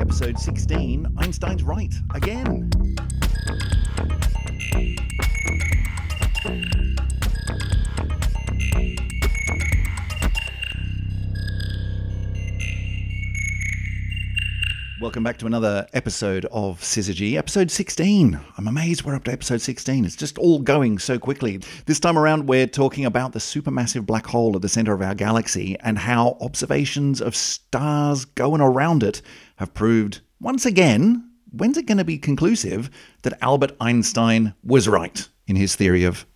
episode 16 Einstein's Right again. Welcome back to another episode of Syzygy, episode 16. I'm amazed we're up to episode 16. It's just all going so quickly. This time around, we're talking about the supermassive black hole at the center of our galaxy and how observations of stars going around it have proved, once again, when's it going to be conclusive, that Albert Einstein was right in his theory of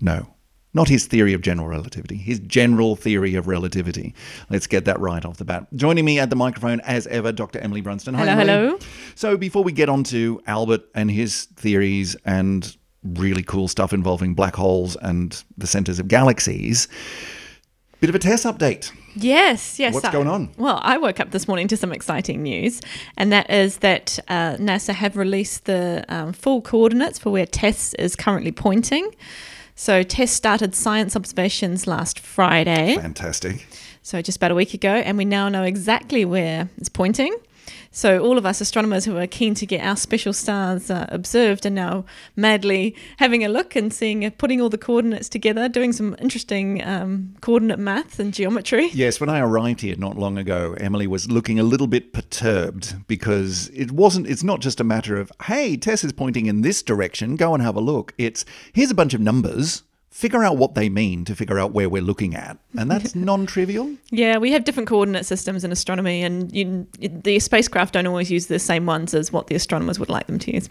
no. Not his theory of general relativity, his general theory of relativity. Let's get that right off the bat. Joining me at the microphone, as ever, Dr. Emily Brunsden. Hello, Emily. hello. So, before we get on to Albert and his theories and really cool stuff involving black holes and the centers of galaxies, bit of a TESS update. Yes, yes. What's I- going on? Well, I woke up this morning to some exciting news, and that is that uh, NASA have released the um, full coordinates for where TESS is currently pointing. So TESS started science observations last Friday, Fantastic. so just about a week ago, and we now know exactly where it's pointing. So all of us astronomers who are keen to get our special stars uh, observed are now madly having a look and seeing, uh, putting all the coordinates together, doing some interesting um, coordinate math and geometry. Yes, when I arrived here not long ago, Emily was looking a little bit perturbed because it wasn't, it's not just a matter of, hey, TESS is pointing in this direction, go and have a look. It's, here's a bunch of numbers, figure out what they mean to figure out where we're looking at. And that's non trivial. Yeah, we have different coordinate systems in astronomy, and you, the spacecraft don't always use the same ones as what the astronomers would like them to use.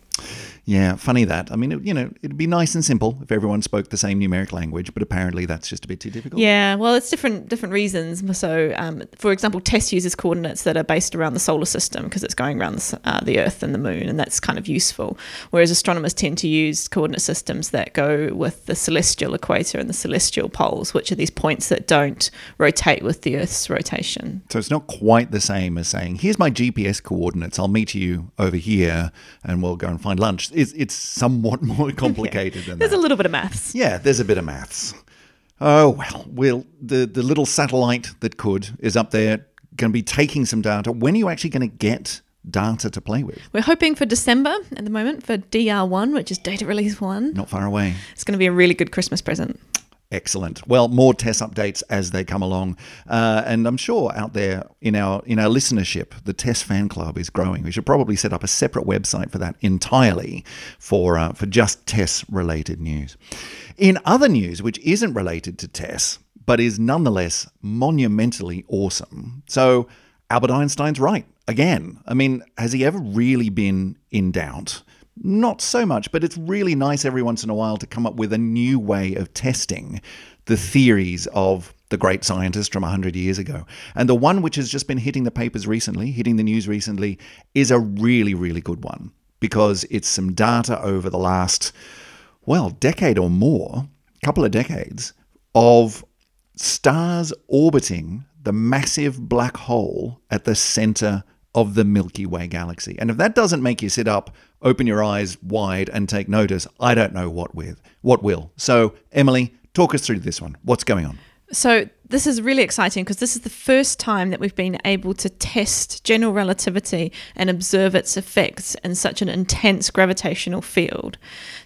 Yeah, funny that. I mean, it, you know, it'd be nice and simple if everyone spoke the same numeric language, but apparently that's just a bit too difficult. Yeah, well, it's different different reasons. So, um, for example, TESS uses coordinates that are based around the solar system because it's going around the, uh, the Earth and the Moon, and that's kind of useful. Whereas astronomers tend to use coordinate systems that go with the celestial equator and the celestial poles, which are these points that don't rotate with the Earth's rotation. So it's not quite the same as saying, here's my GPS coordinates, I'll meet you over here and we'll go and find lunch. It's, it's somewhat more complicated than There's that. There's a little bit of maths. Yeah, there's a bit of maths. Oh well, we'll the the little satellite that could is up there, going to be taking some data. When are you actually going to get data to play with? We're hoping for December at the moment for DR1, which is data release one. Not far away. It's going to be a really good Christmas present. Excellent. Well, more TESS updates as they come along, uh, and I'm sure out there in our in our listenership, the TESS fan club is growing. We should probably set up a separate website for that entirely for uh, for just TESS related news. In other news, which isn't related to TESS, but is nonetheless monumentally awesome. So Albert Einstein's right again. I mean, has he ever really been in doubt? Not so much, but it's really nice every once in a while to come up with a new way of testing the theories of the great scientist from 100 years ago. And the one which has just been hitting the papers recently, hitting the news recently, is a really, really good one because it's some data over the last, well, decade or more, couple of decades, of stars orbiting the massive black hole at the center of the Milky Way galaxy. And if that doesn't make you sit up, open your eyes wide and take notice, I don't know what with what will. So, Emily, talk us through this one. What's going on? So this is really exciting because this is the first time that we've been able to test general relativity and observe its effects in such an intense gravitational field.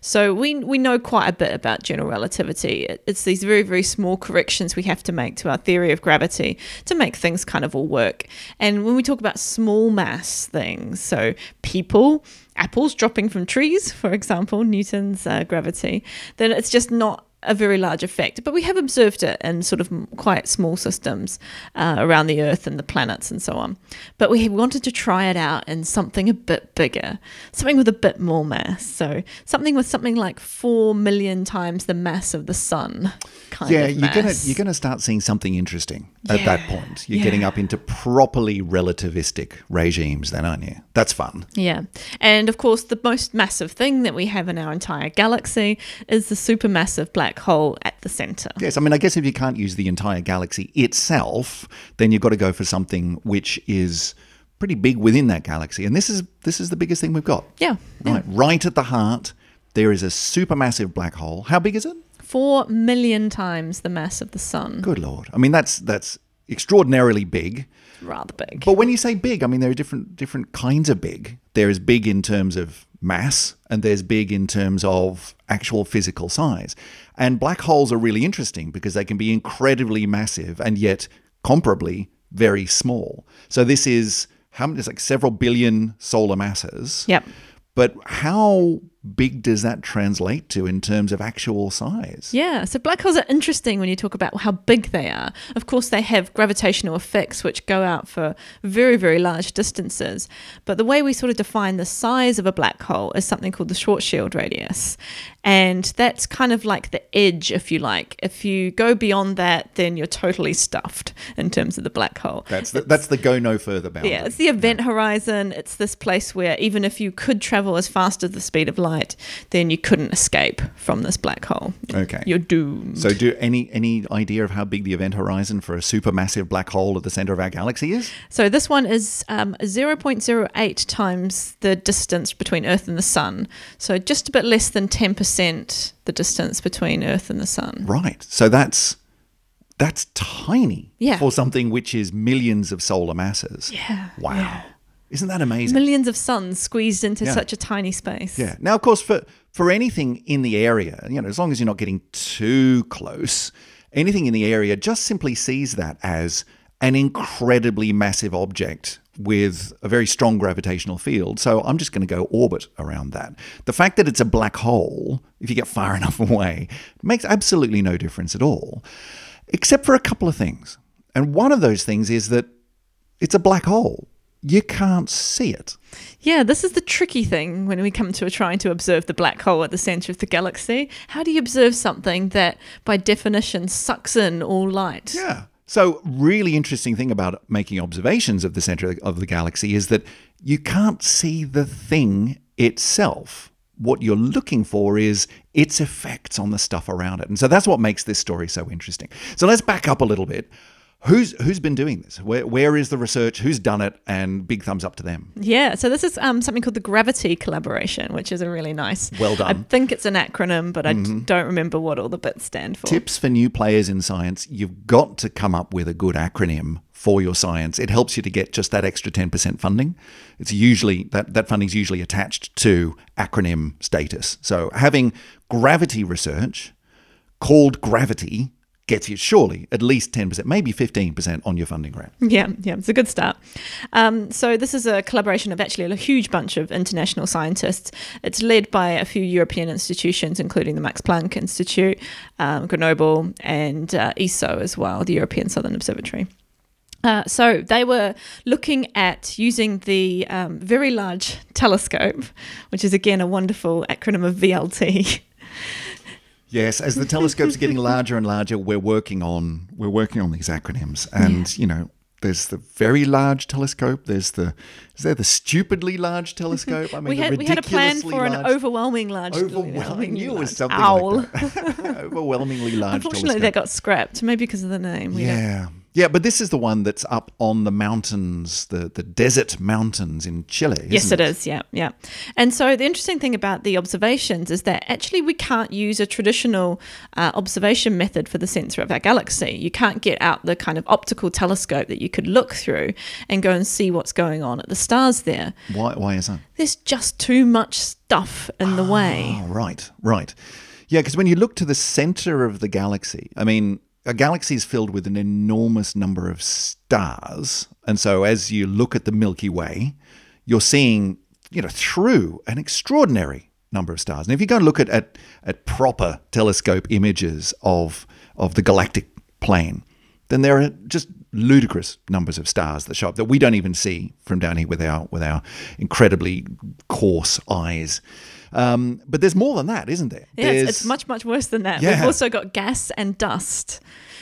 So we we know quite a bit about general relativity. It's these very very small corrections we have to make to our theory of gravity to make things kind of all work. And when we talk about small mass things, so people, apples dropping from trees, for example, Newton's uh, gravity, then it's just not a very large effect, but we have observed it in sort of quite small systems uh, around the Earth and the planets and so on. But we wanted to try it out in something a bit bigger, something with a bit more mass. So something with something like four million times the mass of the Sun. Kind yeah, of you're mass. gonna you're gonna start seeing something interesting at that point. You're yeah. getting up into properly relativistic regimes, then, aren't you? That's fun. Yeah. And of course, the most massive thing that we have in our entire galaxy is the supermassive black hole at the center. Yes, I mean, I guess if you can't use the entire galaxy itself, then you've got to go for something which is pretty big within that galaxy. And this is this is the biggest thing we've got. Yeah. yeah. Right, right at the heart, there is a supermassive black hole. How big is it? Four million times the mass of the sun. Good lord! I mean, that's that's extraordinarily big. Rather big. But when you say big, I mean there are different different kinds of big. There is big in terms of mass, and there's big in terms of actual physical size. And black holes are really interesting because they can be incredibly massive and yet comparably very small. So this is how many? It's like several billion solar masses. Yep. But how big does that translate to in terms of actual size? Yeah, so black holes are interesting when you talk about how big they are. Of course, they have gravitational effects which go out for very, very large distances. But the way we sort of define the size of a black hole is something called the Schwarzschild radius. And that's kind of like the edge, if you like. If you go beyond that, then you're totally stuffed in terms of the black hole. That's the, that's the go no further boundary. Yeah, it's the event horizon. It's this place where even if you could travel as fast as the speed of light, then you couldn't escape from this black hole. Okay. You're doomed. So, do any any idea of how big the event horizon for a supermassive black hole at the center of our galaxy is? So this one is um, 0.08 times the distance between Earth and the Sun. So just a bit less than 10% the distance between Earth and the Sun. Right. So that's that's tiny Yeah. for something which is millions of solar masses. Yeah. Wow. yeah. Isn't that amazing? Millions of suns squeezed into Yeah. such a tiny space. Yeah. Now, of course, for for anything in the area, you know, as long as you're not getting too close, anything in the area just simply sees that as an incredibly massive object with a very strong gravitational field. So I'm just going to go orbit around that. The fact that it's a black hole, if you get far enough away, makes absolutely no difference at all, except for a couple of things. And one of those things is that it's a black hole. You can't see it. Yeah, this is the tricky thing when we come to trying to observe the black hole at the center of the galaxy. How do you observe something that, by definition, sucks in all light? Yeah. So, really interesting thing about making observations of the center of the galaxy is that you can't see the thing itself. What you're looking for is its effects on the stuff around it. And so that's what makes this story so interesting. So let's back up a little bit. Who's who's been doing this? Where where is the research? Who's done it? And big thumbs up to them. Yeah, so this is um, something called the Gravity Collaboration, which is a really nice. Well done. Mm-hmm. I think it's an acronym, but I d- don't remember what all the bits stand for. Tips for new players in science: you've got to come up with a good acronym for your science. It helps you to get just that extra ten percent funding. It's usually that that funding is usually attached to acronym status. So having gravity research called gravity gets you surely at least 10%, maybe 15% on your funding grant. Yeah, yeah, it's a good start. Um, so this is a collaboration of actually a huge bunch of international scientists. It's led by a few European institutions, including the Max Planck Institute, um, Grenoble, and uh, ESO as well, the European Southern Observatory. Uh, so they were looking at using the um, Very Large Telescope, which is again a wonderful acronym of VLT. Yes, as the telescopes are getting larger and larger, we're working on we're working on these acronyms, and you know, there's the very large telescope. There's the is there the stupidly large telescope? I mean, we had we had a plan for an large- overwhelming large. overwhelming. Knew was something owl. like that. overwhelmingly large Unfortunately, telescope. that got scrapped, maybe because of the name. Yeah. Yeah, but this is the one that's up on the mountains, the, the desert mountains in Chile. Yes, isn't it is. Yeah, yeah. And so the interesting thing about the observations is that actually we can't use a traditional uh, observation method for the center of our galaxy. You can't get out the kind of optical telescope that you could look through and go and see what's going on at the stars there. Why, why is that? There's just too much stuff in the way. Oh, right, right. Yeah, because when you look to the center of the galaxy, I mean, a galaxy is filled with an enormous number of stars. And so as you look at the Milky Way, you're seeing, you know, through an extraordinary number of stars. And if you go and look at, at, at proper telescope images of, of the galactic plane, then there are just ludicrous numbers of stars that show up that we don't even see from down here with our with our incredibly coarse eyes. Um, but there's more than that, isn't there? Yeah, it's, There's- it's much, much worse than that. Yeah. We've also got gas and dust.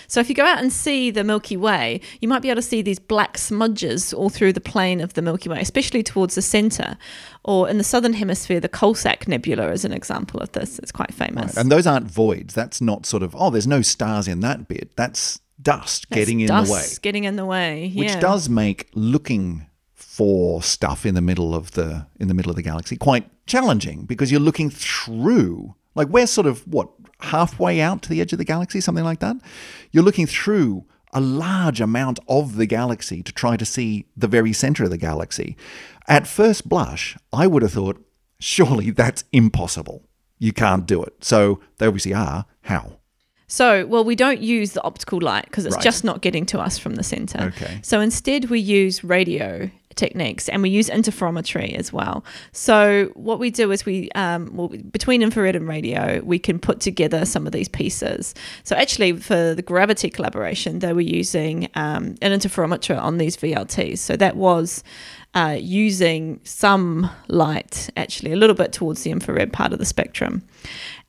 So if you go out and see the Milky Way, you might be able to see these black smudges all through the plane of the Milky Way, especially towards the center. Or in the southern hemisphere, the Coalsack Nebula is an example of this. It's quite famous. And those aren't voids. That's not sort of, oh, there's no stars in that bit. That's dust That's getting in dust the way. Getting in the way. Which does make looking for stuff in the middle of the in the middle of the galaxy quite challenging because you're looking through like we're sort of what halfway out to the edge of the galaxy something like that you're looking through a large amount of the galaxy to try to see the very center of the galaxy. At first blush, I would have thought, surely that's impossible. You can't do it. So they obviously are. How? So, well, we don't use the optical light because it's Right. just not getting to us from the center. Okay. So instead, we use radio techniques and we use interferometry as well. So what we do is we, um, well, between infrared and radio, we can put together some of these pieces. So actually, for the gravity collaboration, they were using um, an interferometer on these VLTs. So that was uh, using some light, actually, a little bit towards the infrared part of the spectrum.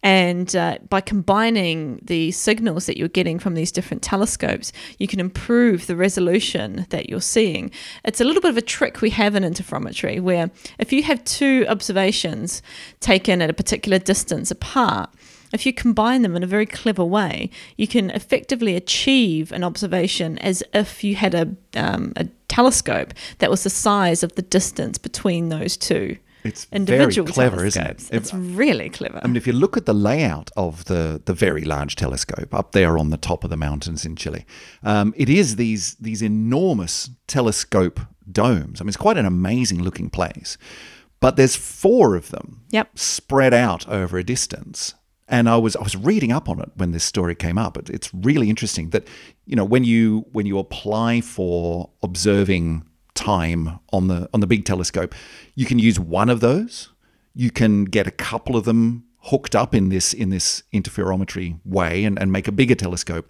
And uh, by combining the signals that you're getting from these different telescopes, you can improve the resolution that you're seeing. It's a little bit of a trick we have in interferometry where if you have two observations taken at a particular distance apart, if you combine them in a very clever way, you can effectively achieve an observation as if you had a, um, a telescope that was the size of the distance between those two It's individual very clever, isn't it? telescopes. It's really clever. I mean, if you look at the layout of the, the very large telescope up there on the top of the mountains in Chile, um, it is these these enormous telescope domes. I mean, it's quite an amazing looking place. But there's four of them Yep. spread out over a distance. And I was I was reading up on it when this story came up. It, it's really interesting that you know when you when you apply for observing time on the on the big telescope, you can use one of those. You can get a couple of them hooked up in this in this interferometry way and, and make a bigger telescope.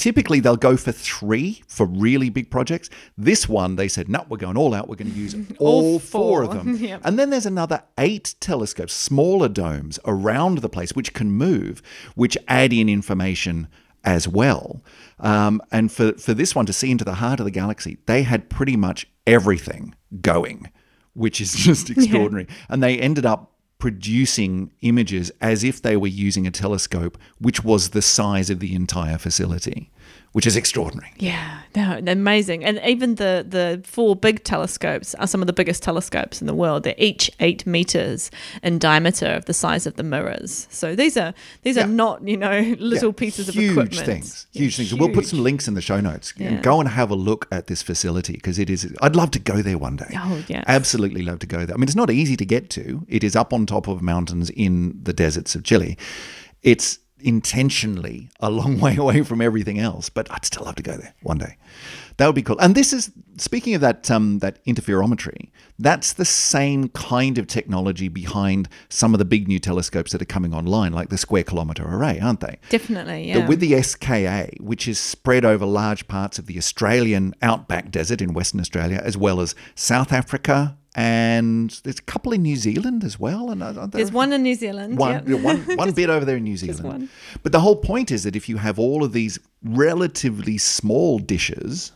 Typically, they'll go for three for really big projects. This one, they said, no, we're going all out. We're going to use all, four. of them. Yep. And then there's another eight telescopes, smaller domes around the place, which can move, which add in information as well. Um, and for, for this one to see into the heart of the galaxy, they had pretty much everything going, which is just extraordinary. And they ended up producing images as if they were using a telescope, which was the size of the entire facility, which is extraordinary. Yeah, no, they're amazing. And even the the four big telescopes are some of the biggest telescopes in the world. They're each eight meters in diameter of the size of the mirrors. So these are these Yeah. are not you know little Yeah, pieces of huge equipment. things, Yeah, huge things. We'll put some links in the show notes Yeah. and go and have a look at this facility because it is. I'd love to go there one day. Oh, yes. absolutely love to go there. I mean, it's not easy to get to. It is up on top of mountains in the deserts of Chile. It's intentionally a long way away from everything else, but I'd still love to go there one day. That would be cool. And this is speaking of that um, that interferometry. That's the same kind of technology behind some of the big new telescopes that are coming online, like the Square Kilometre Array, aren't they? Definitely, yeah. But with the SKA, which is spread over large parts of the Australian outback desert in Western Australia, as well as South Africa, and there's a couple in New Zealand as well. And uh, There's one in New Zealand. one, yep. one, one bit over there in New Zealand. one. But the whole point is that if you have all of these relatively small dishes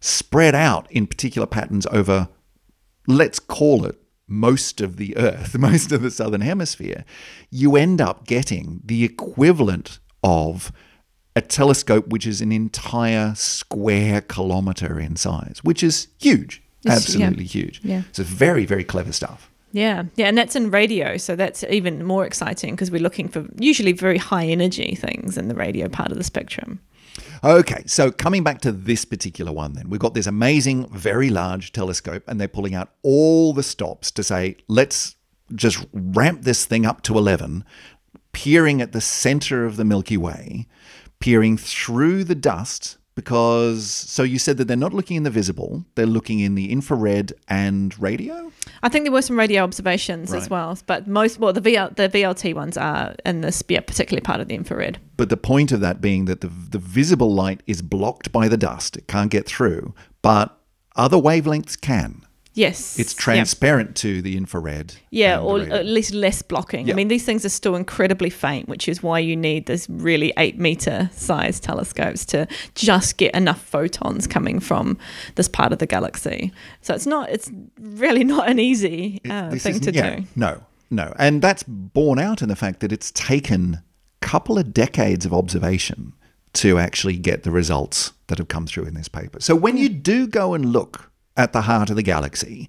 spread out in particular patterns over, let's call it most of the Earth, most of the southern hemisphere, you end up getting the equivalent of a telescope which is an entire square kilometer in size, which is huge. It's- yeah. Absolutely huge. Yeah. So very, very clever stuff. Yeah, yeah, and that's in radio, so that's even more exciting because we're looking for usually very high energy things in the radio part of the spectrum. Okay, so coming back to this particular one, then we've got this amazing, very large telescope, and they're pulling out all the stops to say, let's just ramp this thing up to 11, peering at the center of the Milky Way, peering through the dust. Because, so you said that they're not looking in the visible, they're looking in the infrared and radio? I think there were some radio observations Right. as well, but most well the VL, the VLT ones are in this yeah, particularly part of the infrared. But the point of that being that the, the visible light is blocked by the dust, it can't get through, but other wavelengths can. Yes, It's transparent to the infrared. Yeah, or at least less blocking. Yeah. I mean, these things are still incredibly faint, which is why you need this really eight meter size telescopes to just get enough photons coming from this part of the galaxy. So it's not, it's really not an easy uh, thing to yeah, do. No, no. And that's borne out in the fact that it's taken a couple of decades of observation to actually get the results that have come through in this paper. So when you do go and look at the heart of the galaxy,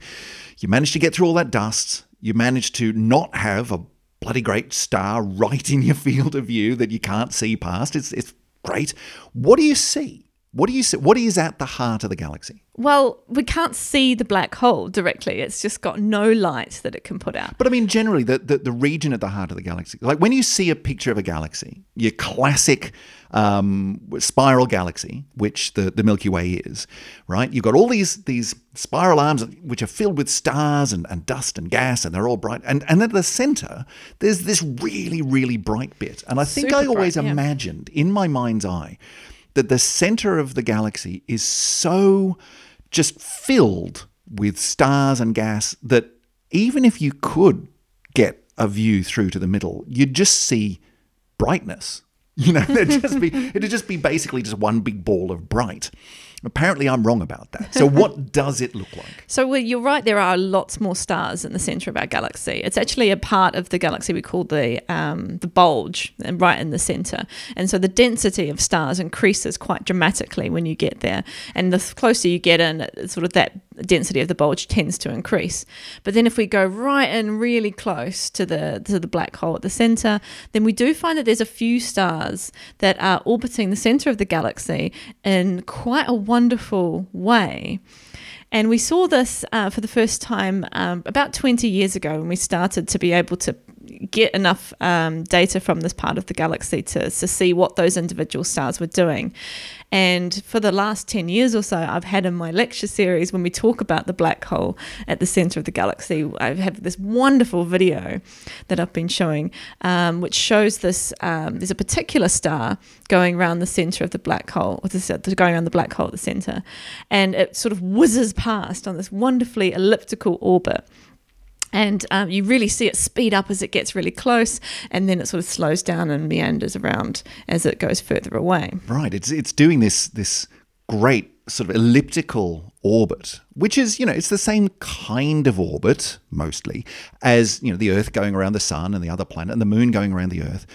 you manage to get through all that dust, you manage to not have a bloody great star right in your field of view that you can't see past. It's, it's great. What do you see? What do you say, what is at the heart of the galaxy? Well, we can't see the black hole directly. It's just got no light that it can put out. But I mean, generally, the, the, the region at the heart of the galaxy, like when you see a picture of a galaxy, your classic um, spiral galaxy, which the, the Milky Way is, right? You've got all these these spiral arms which are filled with stars and, and dust and gas, and they're all bright. And, and at the center, there's this really, really bright bit. And I think Super I always bright, yeah. imagined in my mind's eye that the center of the galaxy is so just filled with stars and gas that even if you could get a view through to the middle, you'd just see brightness. You know, it'd just be it'd just be basically just one big ball of bright. Apparently, I'm wrong about that. So, what does it look like? So well, you're right. There are lots more stars in the center of our galaxy. It's actually a part of the galaxy we call the um, the bulge, and right in the center. And so the density of stars increases quite dramatically when you get there. And the closer you get in, sort of that density of the bulge tends to increase. But then if we go right in really close to the to the black hole at the center, then we do find that there's a few stars that are orbiting the center of the galaxy in quite a wonderful way. And we saw this uh, for the first time um, about 20 years ago when we started to be able to get enough um, data from this part of the galaxy to, to see what those individual stars were doing. And for the last 10 years or so, I've had in my lecture series when we talk about the black hole at the center of the galaxy, I have had this wonderful video that I've been showing, um, which shows this. Um, there's a particular star going around the center of the black hole, or this, going around the black hole at the center, and it sort of whizzes past on this wonderfully elliptical orbit. And um, you really see it speed up as it gets really close, and then it sort of slows down and meanders around as it goes further away. Right. It's it's doing this this great sort of elliptical orbit, which is you know it's the same kind of orbit mostly as you know the Earth going around the Sun and the other planet and the Moon going around the Earth.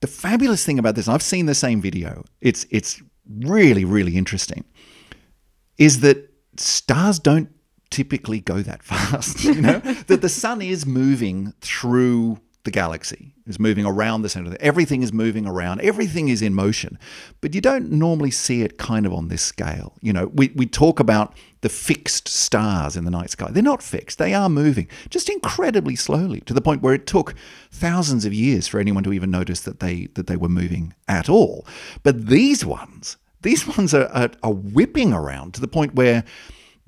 The fabulous thing about this, I've seen the same video. It's it's really really interesting. Is that stars don't typically go that fast. You know that the sun is moving through the galaxy, is moving around the center. Everything is moving around. Everything is in motion, but you don't normally see it kind of on this scale. You know, we we talk about the fixed stars in the night sky. They're not fixed. They are moving just incredibly slowly to the point where it took thousands of years for anyone to even notice that they that they were moving at all. But these ones, these ones are, are, are whipping around to the point where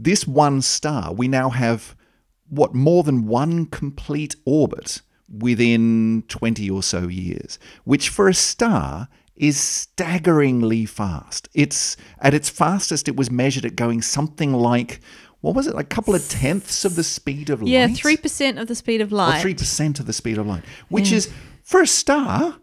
this one star, we now have what more than one complete orbit within 20 or so years, which for a star is staggeringly fast. It's at its fastest it was measured at going something like what was it, like a couple of tenths of the speed of light? Yeah, three percent of the speed of light. or light. three percent of the speed of light, which is for a star.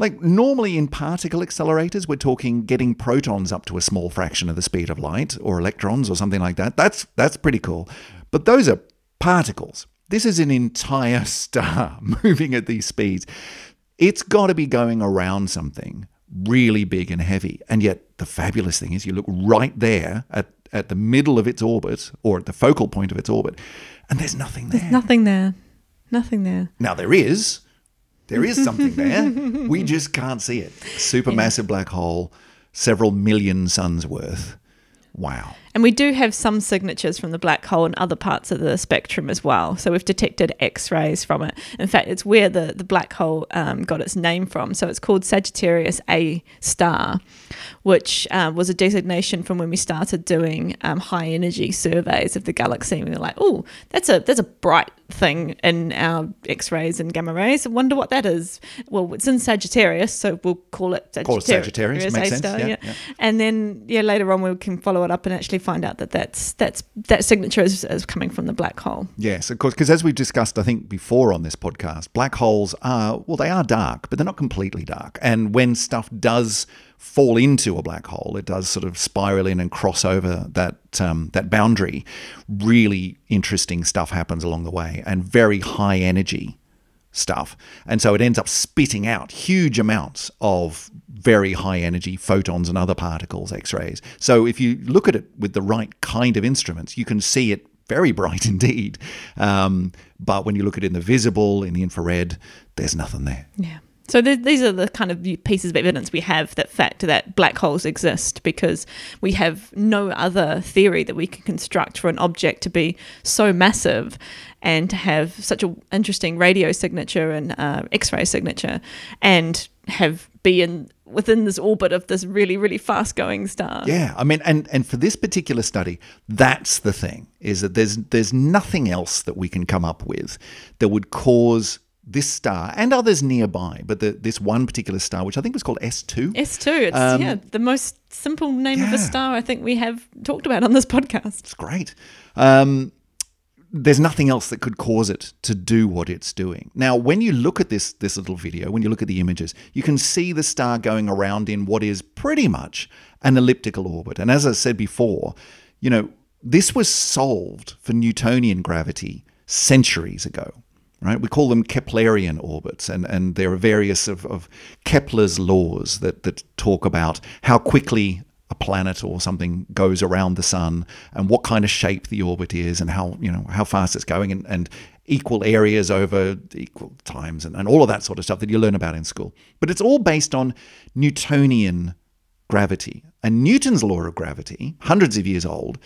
Like normally in particle accelerators, we're talking getting protons up to a small fraction of the speed of light, or electrons, or something like that. That's that's pretty cool. But those are particles. This is an entire star moving at these speeds. It's got to be going around something really big and heavy. And yet, the fabulous thing is, you look right there at, at the middle of its orbit, or at the focal point of its orbit, and there's nothing there. There's nothing there. Nothing there. Now there is, there is something there. We just can't see it. Supermassive black hole, several million suns worth. Wow. And we do have some signatures from the black hole in other parts of the spectrum as well. So we've detected X rays from it. In fact, it's where the, the black hole um, got its name from. So it's called Sagittarius A star, which uh, was a designation from when we started doing um, high energy surveys of the galaxy. And we were like, oh, that's a that's a bright thing in our X rays and gamma rays. I wonder what that is. Well, it's in Sagittarius, so we'll call it Sagittarius. Call it Sagittarius, makes A sense, star, yeah, yeah. and then yeah, later on we can follow it up and actually find out that that's that's that signature is, is coming from the black hole. Yes, of course, because as we've discussed, I think before on this podcast, black holes are, well, they are dark, but they're not completely dark. And when stuff does fall into a black hole, it does sort of spiral in and cross over that, um, that boundary. Really interesting stuff happens along the way and very high energy stuff. And so it ends up spitting out huge amounts of very high energy photons and other particles, X rays. So if you look at it with the right kind of instruments, you can see it very bright indeed. Um, but when you look at it in the visible, in the infrared, there's nothing there. Yeah. So th- these are the kind of pieces of evidence we have that fact that black holes exist because we have no other theory that we can construct for an object to be so massive and to have such an interesting radio signature and uh, X-ray signature and have be in within this orbit of this really really fast going star. Yeah, I mean, and and for this particular study, that's the thing is that there's there's nothing else that we can come up with that would cause this star and others nearby, but the, this one particular star, which I think was called S2. S2, it's Um, yeah, the most simple name of a star I think we have talked about on this podcast. It's great. Um, there's nothing else that could cause it to do what it's doing. Now, when you look at this this little video, when you look at the images, you can see the star going around in what is pretty much an elliptical orbit. And as I said before, you know, this was solved for Newtonian gravity centuries ago. Right? We call them Keplerian orbits, and, and there are various of, of Kepler's laws that, that talk about how quickly a planet or something goes around the sun and what kind of shape the orbit is and how you know how fast it's going and, and equal areas over equal times and, and all of that sort of stuff that you learn about in school. But it's all based on newtonian gravity. And newton's law of gravity hundreds of years old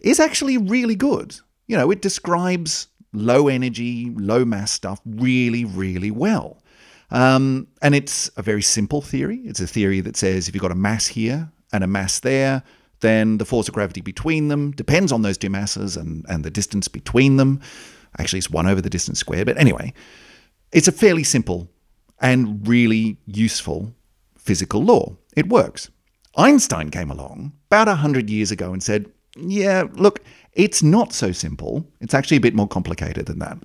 is actually really good. You know it describes low energy low mass stuff really really well um, and it's a very simple theory. It's a theory that says if you've got a mass here and a mass there, then the force of gravity between them depends on those two masses and, and the distance between them. Actually, it's one over the distance squared. But anyway, it's a fairly simple and really useful physical law. It works. Einstein came along about 100 years ago and said, yeah, look, it's not so simple. It's actually a bit more complicated than that.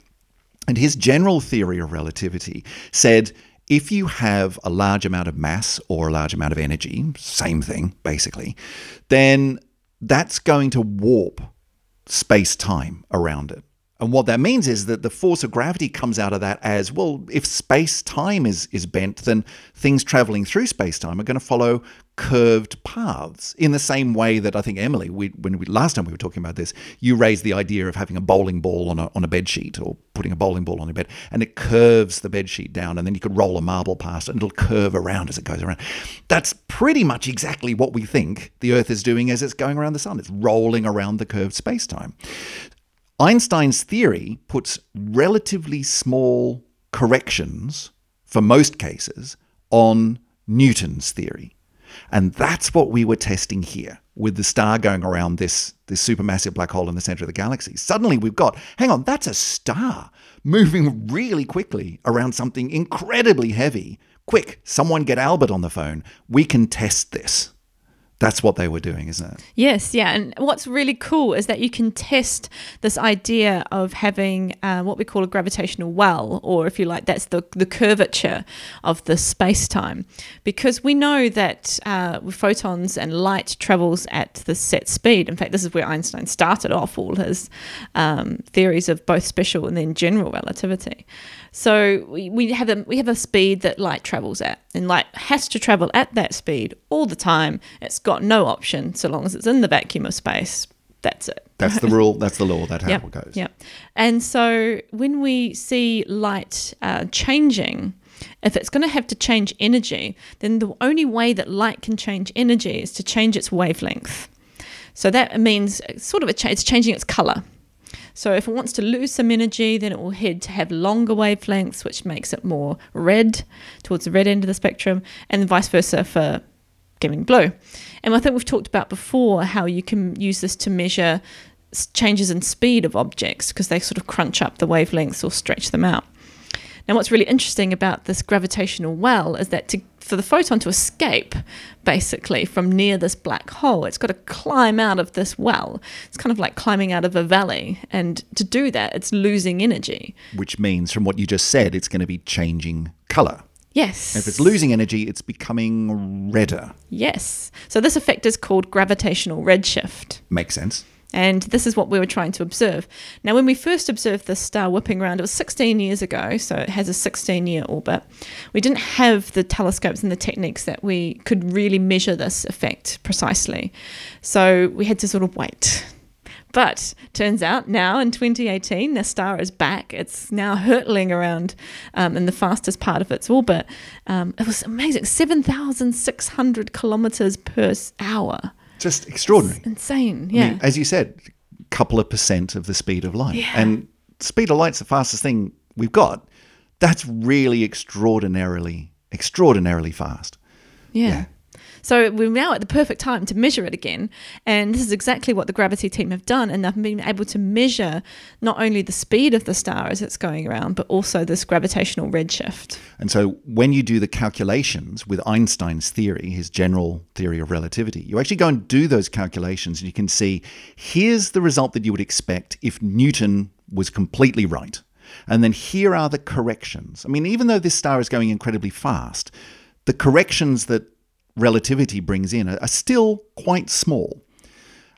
And his general theory of relativity said if you have a large amount of mass or a large amount of energy, same thing basically, then that's going to warp space time around it. And what that means is that the force of gravity comes out of that as well, if space time is, is bent, then things traveling through space time are going to follow curved paths in the same way that I think Emily, we, when we, last time we were talking about this, you raised the idea of having a bowling ball on a, on a bed sheet or putting a bowling ball on a bed and it curves the bed sheet down and then you could roll a marble past and it'll curve around as it goes around. That's pretty much exactly what we think the Earth is doing as it's going around the sun. It's rolling around the curved space time. Einstein's theory puts relatively small corrections, for most cases, on Newton's theory. And that's what we were testing here with the star going around this, this supermassive black hole in the center of the galaxy. Suddenly we've got, hang on, that's a star moving really quickly around something incredibly heavy. Quick, someone get Albert on the phone. We can test this. That's what they were doing, isn't it? Yes, yeah. And what's really cool is that you can test this idea of having uh, what we call a gravitational well, or if you like, that's the, the curvature of the space time. Because we know that uh, photons and light travels at the set speed. In fact, this is where Einstein started off all his um, theories of both special and then general relativity. So we, we have a we have a speed that light travels at, and light has to travel at that speed all the time. It's got no option so long as it's in the vacuum of space. That's it. That's the rule. That's the law. That's how Yep. it goes. Yep. And so when we see light uh, changing, if it's going to have to change energy, then the only way that light can change energy is to change its wavelength. So that means sort of a cha- it's changing its color. So if it wants to lose some energy, then it will head to have longer wavelengths, which makes it more red towards the red end of the spectrum, and vice versa for giving blue. And I think we've talked about before how you can use this to measure changes in speed of objects because they sort of crunch up the wavelengths or stretch them out. Now, what's really interesting about this gravitational well is that to, for the photon to escape, basically, from near this black hole, it's got to climb out of this well. It's kind of like climbing out of a valley. And to do that, it's losing energy. Which means, from what you just said, it's going to be changing color. Yes. If it's losing energy, it's becoming redder. Yes. So this effect is called gravitational redshift. Makes sense. And this is what we were trying to observe. Now, when we first observed this star whipping around, it was 16 years ago, so it has a 16 year orbit. We didn't have the telescopes and the techniques that we could really measure this effect precisely. So we had to sort of wait. But turns out now in 2018, the star is back. It's now hurtling around um, in the fastest part of its orbit. Um, it was amazing 7,600 kilometers per hour. Just extraordinary. Insane. I Yeah. mean, as you said, a couple of percent of the speed of light. Yeah. And speed of light's the fastest thing we've got. That's really extraordinarily, extraordinarily fast. Yeah. Yeah. So we're now at the perfect time to measure it again. And this is exactly what the gravity team have done. And they've been able to measure not only the speed of the star as it's going around, but also this gravitational redshift. And so when you do the calculations with Einstein's theory, his general theory of relativity, you actually go and do those calculations and you can see here's the result that you would expect if Newton was completely right. And then here are the corrections. I mean, even though this star is going incredibly fast, the corrections that relativity brings in are, still quite small.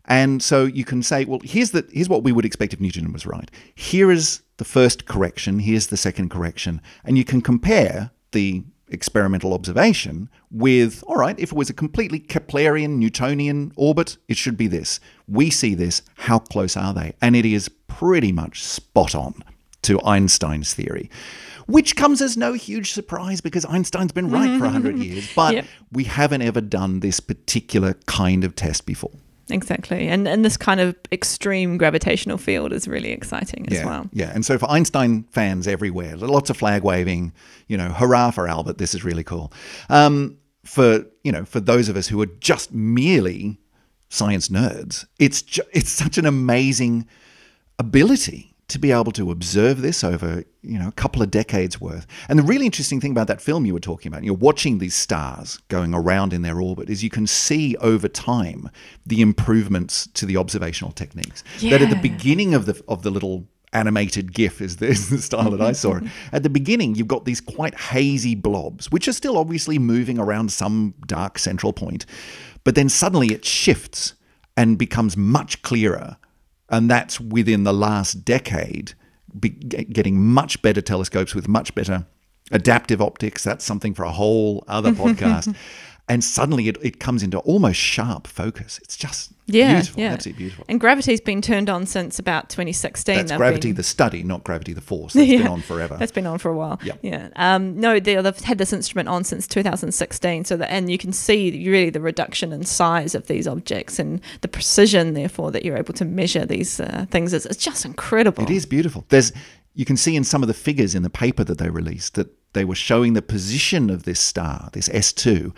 And so you can say, well, here's the here's what we would expect if Newton was right. Here is the first correction, here's the second correction, and you can compare the experimental observation with, all right, if it was a completely Keplerian Newtonian orbit, it should be this. We see this, how close are they? And it is pretty much spot on to Einstein's theory. Which comes as no huge surprise because Einstein's been right for 100 years, but Yep. we haven't ever done this particular kind of test before. Exactly. And, and this kind of extreme gravitational field is really exciting as yeah, well. Yeah, and so for Einstein fans everywhere, lots of flag waving, you know, hurrah for Albert, this is really cool. Um, for you know, for those of us who are just merely science nerds, it's ju- it's such an amazing ability to be able to observe this over you know a couple of decades worth. And the really interesting thing about that film you were talking about, you're watching these stars going around in their orbit, is you can see over time the improvements to the observational techniques. Yeah. That at the beginning of the of the little animated GIF is the, is the style that I saw it. At the beginning, you've got these quite hazy blobs, which are still obviously moving around some dark central point, but then suddenly it shifts and becomes much clearer and that's within the last decade, be, getting much better telescopes with much better adaptive optics. That's something for a whole other podcast. And suddenly it, it comes into almost sharp focus. It's just Yeah, beautiful, yeah. absolutely beautiful. And gravity's been turned on since about 2016. That's They've gravity, been- the study, not gravity, the force. That's been on forever. That's been on for a while. Yep. Yeah. Um, no, they, they've had this instrument on since 2016. So that, and you can see really the reduction in size of these objects and the precision, therefore, that you're able to measure these uh, things. It's, it's just incredible. It is beautiful. There's you can see in some of the figures in the paper that they released that they were showing the position of this star, this S2,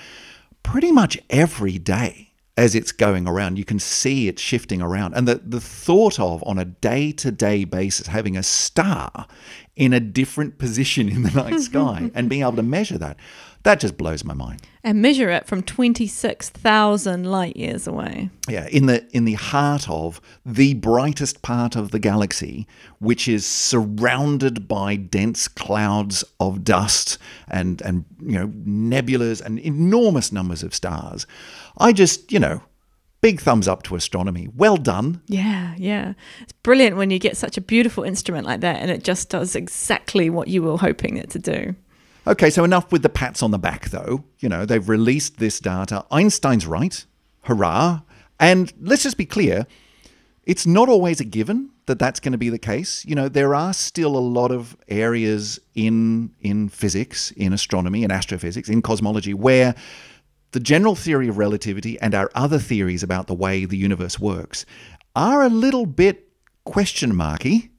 pretty much every day as it's going around. You can see it shifting around. And the, the thought of on a day to day basis having a star in a different position in the night sky and being able to measure that, that just blows my mind. And measure it from 26,000 light years away. Yeah, in the in the heart of the brightest part of the galaxy, which is surrounded by dense clouds of dust and and you know nebulas and enormous numbers of stars. I just you know, big thumbs up to astronomy. Well done. Yeah, yeah. It's brilliant when you get such a beautiful instrument like that and it just does exactly what you were hoping it to do. Okay, so enough with the pats on the back, though. You know, they've released this data. Einstein's right. Hurrah. And let's just be clear it's not always a given that that's going to be the case. You know, there are still a lot of areas in, in physics, in astronomy, in astrophysics, in cosmology, where the general theory of relativity and our other theories about the way the universe works are a little bit question marky.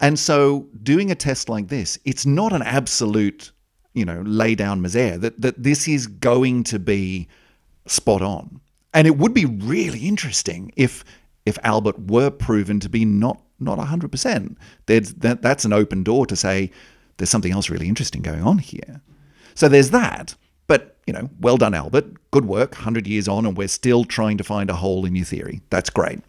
And so doing a test like this, it's not an absolute, you know, lay down misere that, that this is going to be spot on. And it would be really interesting if if Albert were proven to be not not 100%. There's, that, that's an open door to say there's something else really interesting going on here. So there's that. But, you know, well done, Albert. Good work, 100 years on, and we're still trying to find a hole in your theory. That's great.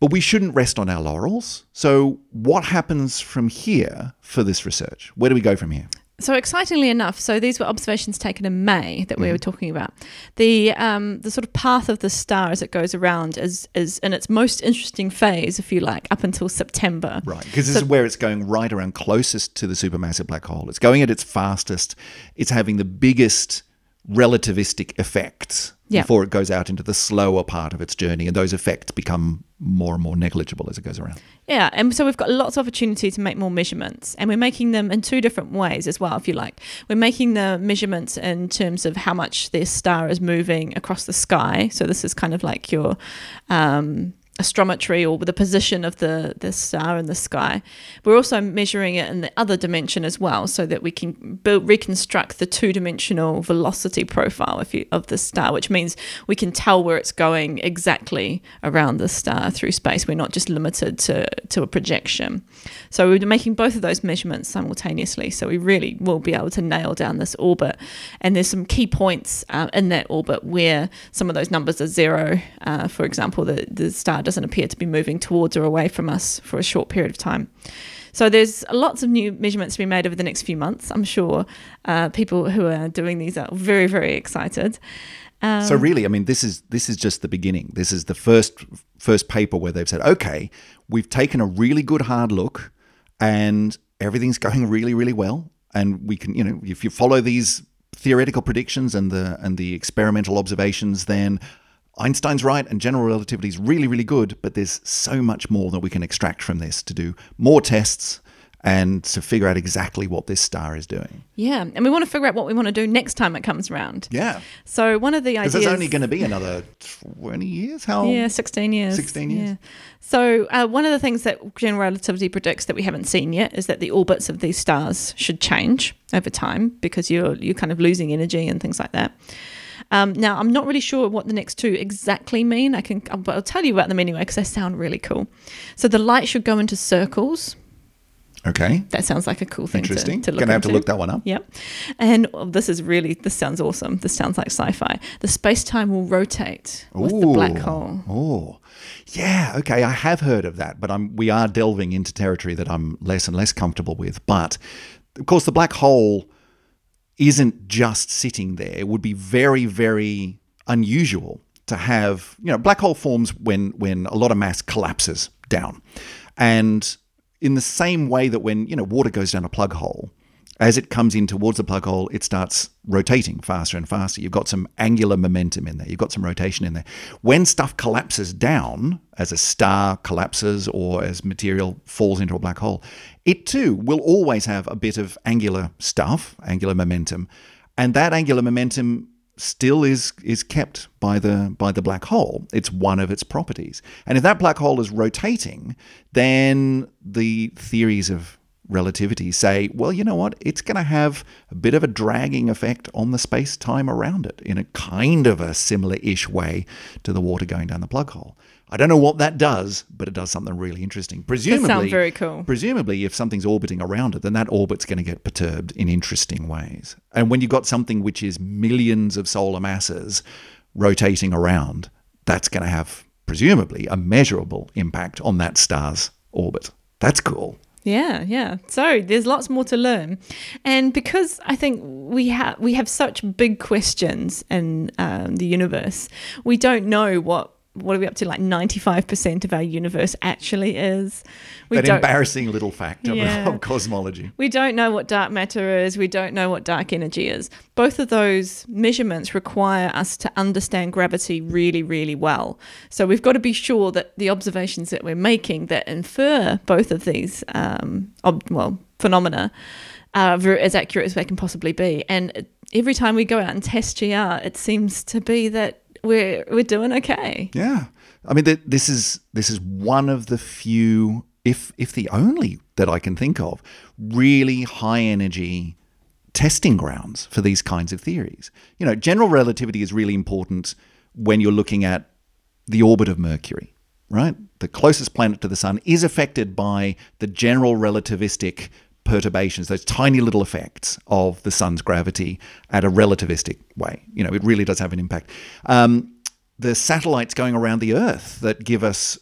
But we shouldn't rest on our laurels. So, what happens from here for this research? Where do we go from here? So excitingly enough, so these were observations taken in May that we Mm-hmm. were talking about. The um, the sort of path of the star as it goes around is is in its most interesting phase, if you like, up until September. Right, because this is where it's going right around closest to the supermassive black hole. It's going at its fastest. It's having the biggest relativistic effects Yeah. before it goes out into the slower part of its journey, and those effects become more and more negligible as it goes around. Yeah, and so we've got lots of opportunity to make more measurements, and we're making them in two different ways as well, if you like. We're making the measurements in terms of how much this star is moving across the sky. So this is kind of like your um, astrometry or the position of the, the star in the sky. We're also measuring it in the other dimension as well, so that we can build, reconstruct the two dimensional velocity profile if you, of the star, which means we can tell where it's going exactly around the star through space. We're not just limited to, to a projection. So we're making both of those measurements simultaneously. So we really will be able to nail down this orbit. And there's some key points uh, in that orbit where some of those numbers are zero. Uh, for example, the, the star doesn't appear to be moving towards or away from us for a short period of time. So there's lots of new measurements to be made over the next few months. I'm sure uh, people who are doing these are very, very excited. Um, So really, I mean, this is this is just the beginning. This is the first first paper where they've said, okay, we've taken a really good hard look, and everything's going really, really well. And we can, you know, if you follow these theoretical predictions and the and the experimental observations, then Einstein's right and general relativity is really, really good. But there's so much more that we can extract from this to do more tests and to figure out exactly what this star is doing. yeah, and we want to figure out what we want to do next time it comes around. Yeah, So one of the ideas there's only going to be another twenty years. How? Yeah, 16 years. 16 years. Yeah. So, uh, one of the things that general relativity predicts that we haven't seen yet is that the orbits of these stars should change over time because you're you're kind of losing energy and things like that. Um, now, I'm not really sure what the next two exactly mean. I can, but I'll tell you about them anyway because they sound really cool. So, the light should go into circles. Okay. That sounds like a cool thing Interesting. to, to look Gonna have to look that one up. Yep. And oh, this is really, this sounds awesome. This sounds like sci fi. The space time will rotate with the black hole. Oh, yeah. Okay, I have heard of that, but I'm we are delving into territory that I'm less and less comfortable with. But of course, the black hole isn't just sitting there. It would be very, very unusual to have you know black hole forms when when a lot of mass collapses down, and in the same way that when you know water goes down a plug hole as it comes in towards the plug hole, it starts rotating faster and faster. You've got some angular momentum in there. You've got some rotation in there. When stuff collapses down, as a star collapses or as material falls into a black hole, it too will always have a bit of angular stuff, angular momentum, and that angular momentum still is is kept by the by the black hole. It's one of its properties. And if that black hole is rotating, then the theories of relativity say, well, you know what? It's going to have a bit of a dragging effect on the space time around it in a kind of a similar ish way to the water going down the plug hole. I don't know what that does, but it does something really interesting. Presumably, sounds very cool. Presumably, if something's orbiting around it, then that orbit's going to get perturbed in interesting ways. And when you've got something which is millions of solar masses rotating around, that's going to have presumably a measurable impact on that star's orbit. That's cool. Yeah, yeah. So there's lots more to learn, and because I think we have we have such big questions in um, the universe, we don't know what what are we up to? Like ninety five percent of our universe actually is. We that embarrassing little fact of, Yeah. of cosmology. we don't know what dark matter is. We don't know what dark energy is. Both of those measurements require us to understand gravity really, really well. So we've got to be sure that the observations that we're making that infer both of these, um, ob- well, phenomena are as accurate as they can possibly be. And every time we go out and test GR, it seems to be that we're we're doing okay. Yeah, I mean, th- this is this is one of the few, if if the only that I can think of, really high energy testing grounds for these kinds of theories. You know, general relativity is really important when you're looking at the orbit of Mercury, right? The closest planet to the sun is affected by the general relativistic perturbations, those tiny little effects of the sun's gravity at a relativistic way. You know, it really does have an impact. Um, the satellites going around the Earth that give us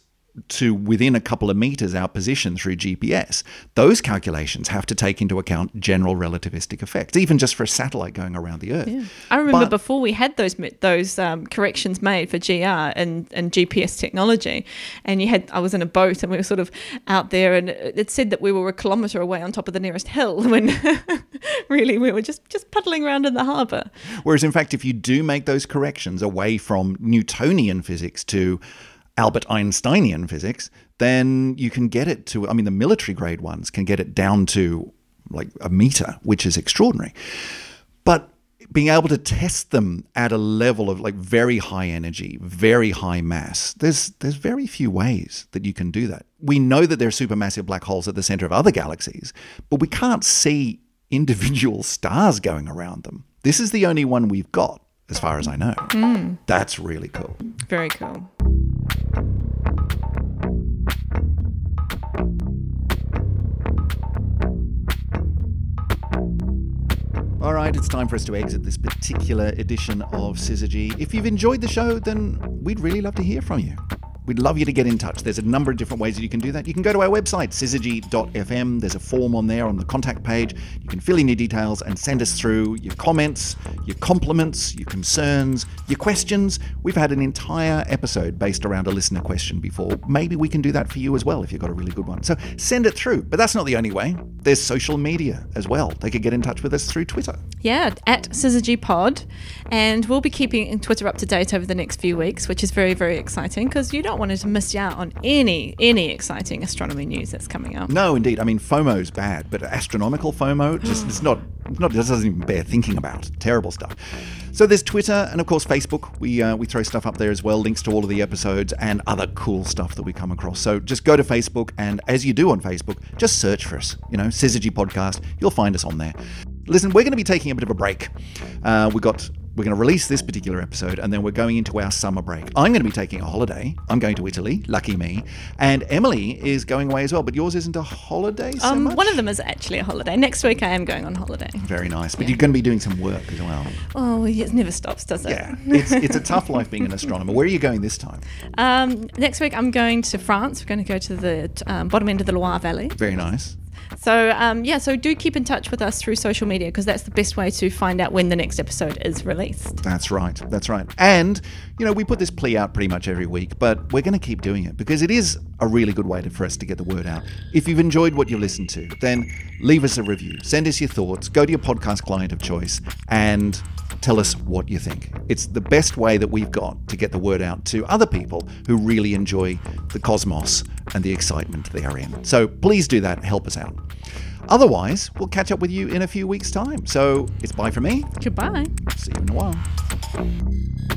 to within a couple of meters our position through GPS, those calculations have to take into account general relativistic effects, even just for a satellite going around the Earth. Yeah. I remember But- before we had those those um, corrections made for GR and, and GPS technology, and you had I was in a boat and we were sort of out there, and it said that we were a kilometre away on top of the nearest hill when really we were just just puddling around in the harbour. Whereas, in fact, if you do make those corrections away from Newtonian physics to Albert Einsteinian physics, then you can get it to, I mean, the military grade ones can get it down to like a meter, which is extraordinary. But being able to test them at a level of like very high energy, very high mass, there's there's very few ways that you can do that. We know that there are supermassive black holes at the center of other galaxies, but we can't see individual stars going around them. This is the only one we've got, as far as I know. Hmm. That's really cool. Very cool. Right, it's time for us to exit this particular edition of Syzygy. If you've enjoyed the show, then we'd really love to hear from you. We'd love you to get in touch. There's a number of different ways that you can do that. You can go to our website, syzygy.fm. There's a form on there on the contact page. You can fill in your details and send us through your comments, your compliments, your concerns, your questions. We've had an entire episode based around a listener question before. Maybe we can do that for you as well if you've got a really good one. So send it through. But that's not the only way. There's social media as well. They could get in touch with us through Twitter. Yeah, at Syzygy Pod. And we'll be keeping Twitter up to date over the next few weeks, which is very, very exciting because you don't want to miss out on any any exciting astronomy news that's coming up. No, indeed. I mean, FOMO's bad, but astronomical FOMO just it's not not it doesn't even bear thinking about. Terrible stuff. So there's Twitter and of course Facebook. We uh, we throw stuff up there as well, links to all of the episodes and other cool stuff that we come across. So just go to Facebook and as you do on Facebook, just search for us. You know, Syzygy Podcast. You'll find us on there. Listen, we're going to be taking a bit of a break. Uh, we've got we're going to release this particular episode and then we're going into our summer break. I'm going to be taking a holiday. I'm going to Italy, lucky me. And Emily is going away as well, but yours isn't a holiday so Um, much? one of them is actually a holiday. Next week I am going on holiday. Very nice. But you're going to be doing some work as well. Oh, it never stops, does it? Yeah. It's, it's a tough life being an astronomer. Where are you going this time? Um, next week I'm going to France. We're going to go to the um, bottom end of the Loire Valley. Very nice. So um, yeah, so do keep in touch with us through social media because that's the best way to find out when the next episode is released. That's right. That's right. And, you know, we put this plea out pretty much every week, but we're going to keep doing it because it is a really good way to, for us to get the word out. If you've enjoyed what you listened to, then leave us a review. Send us your thoughts. Go to your podcast client of choice and tell us what you think. It's the best way that we've got to get the word out to other people who really enjoy the cosmos and the excitement they are in. So please do that. Help us out. Otherwise, we'll catch up with you in a few weeks' time. So it's bye from me. Goodbye. See you in a while.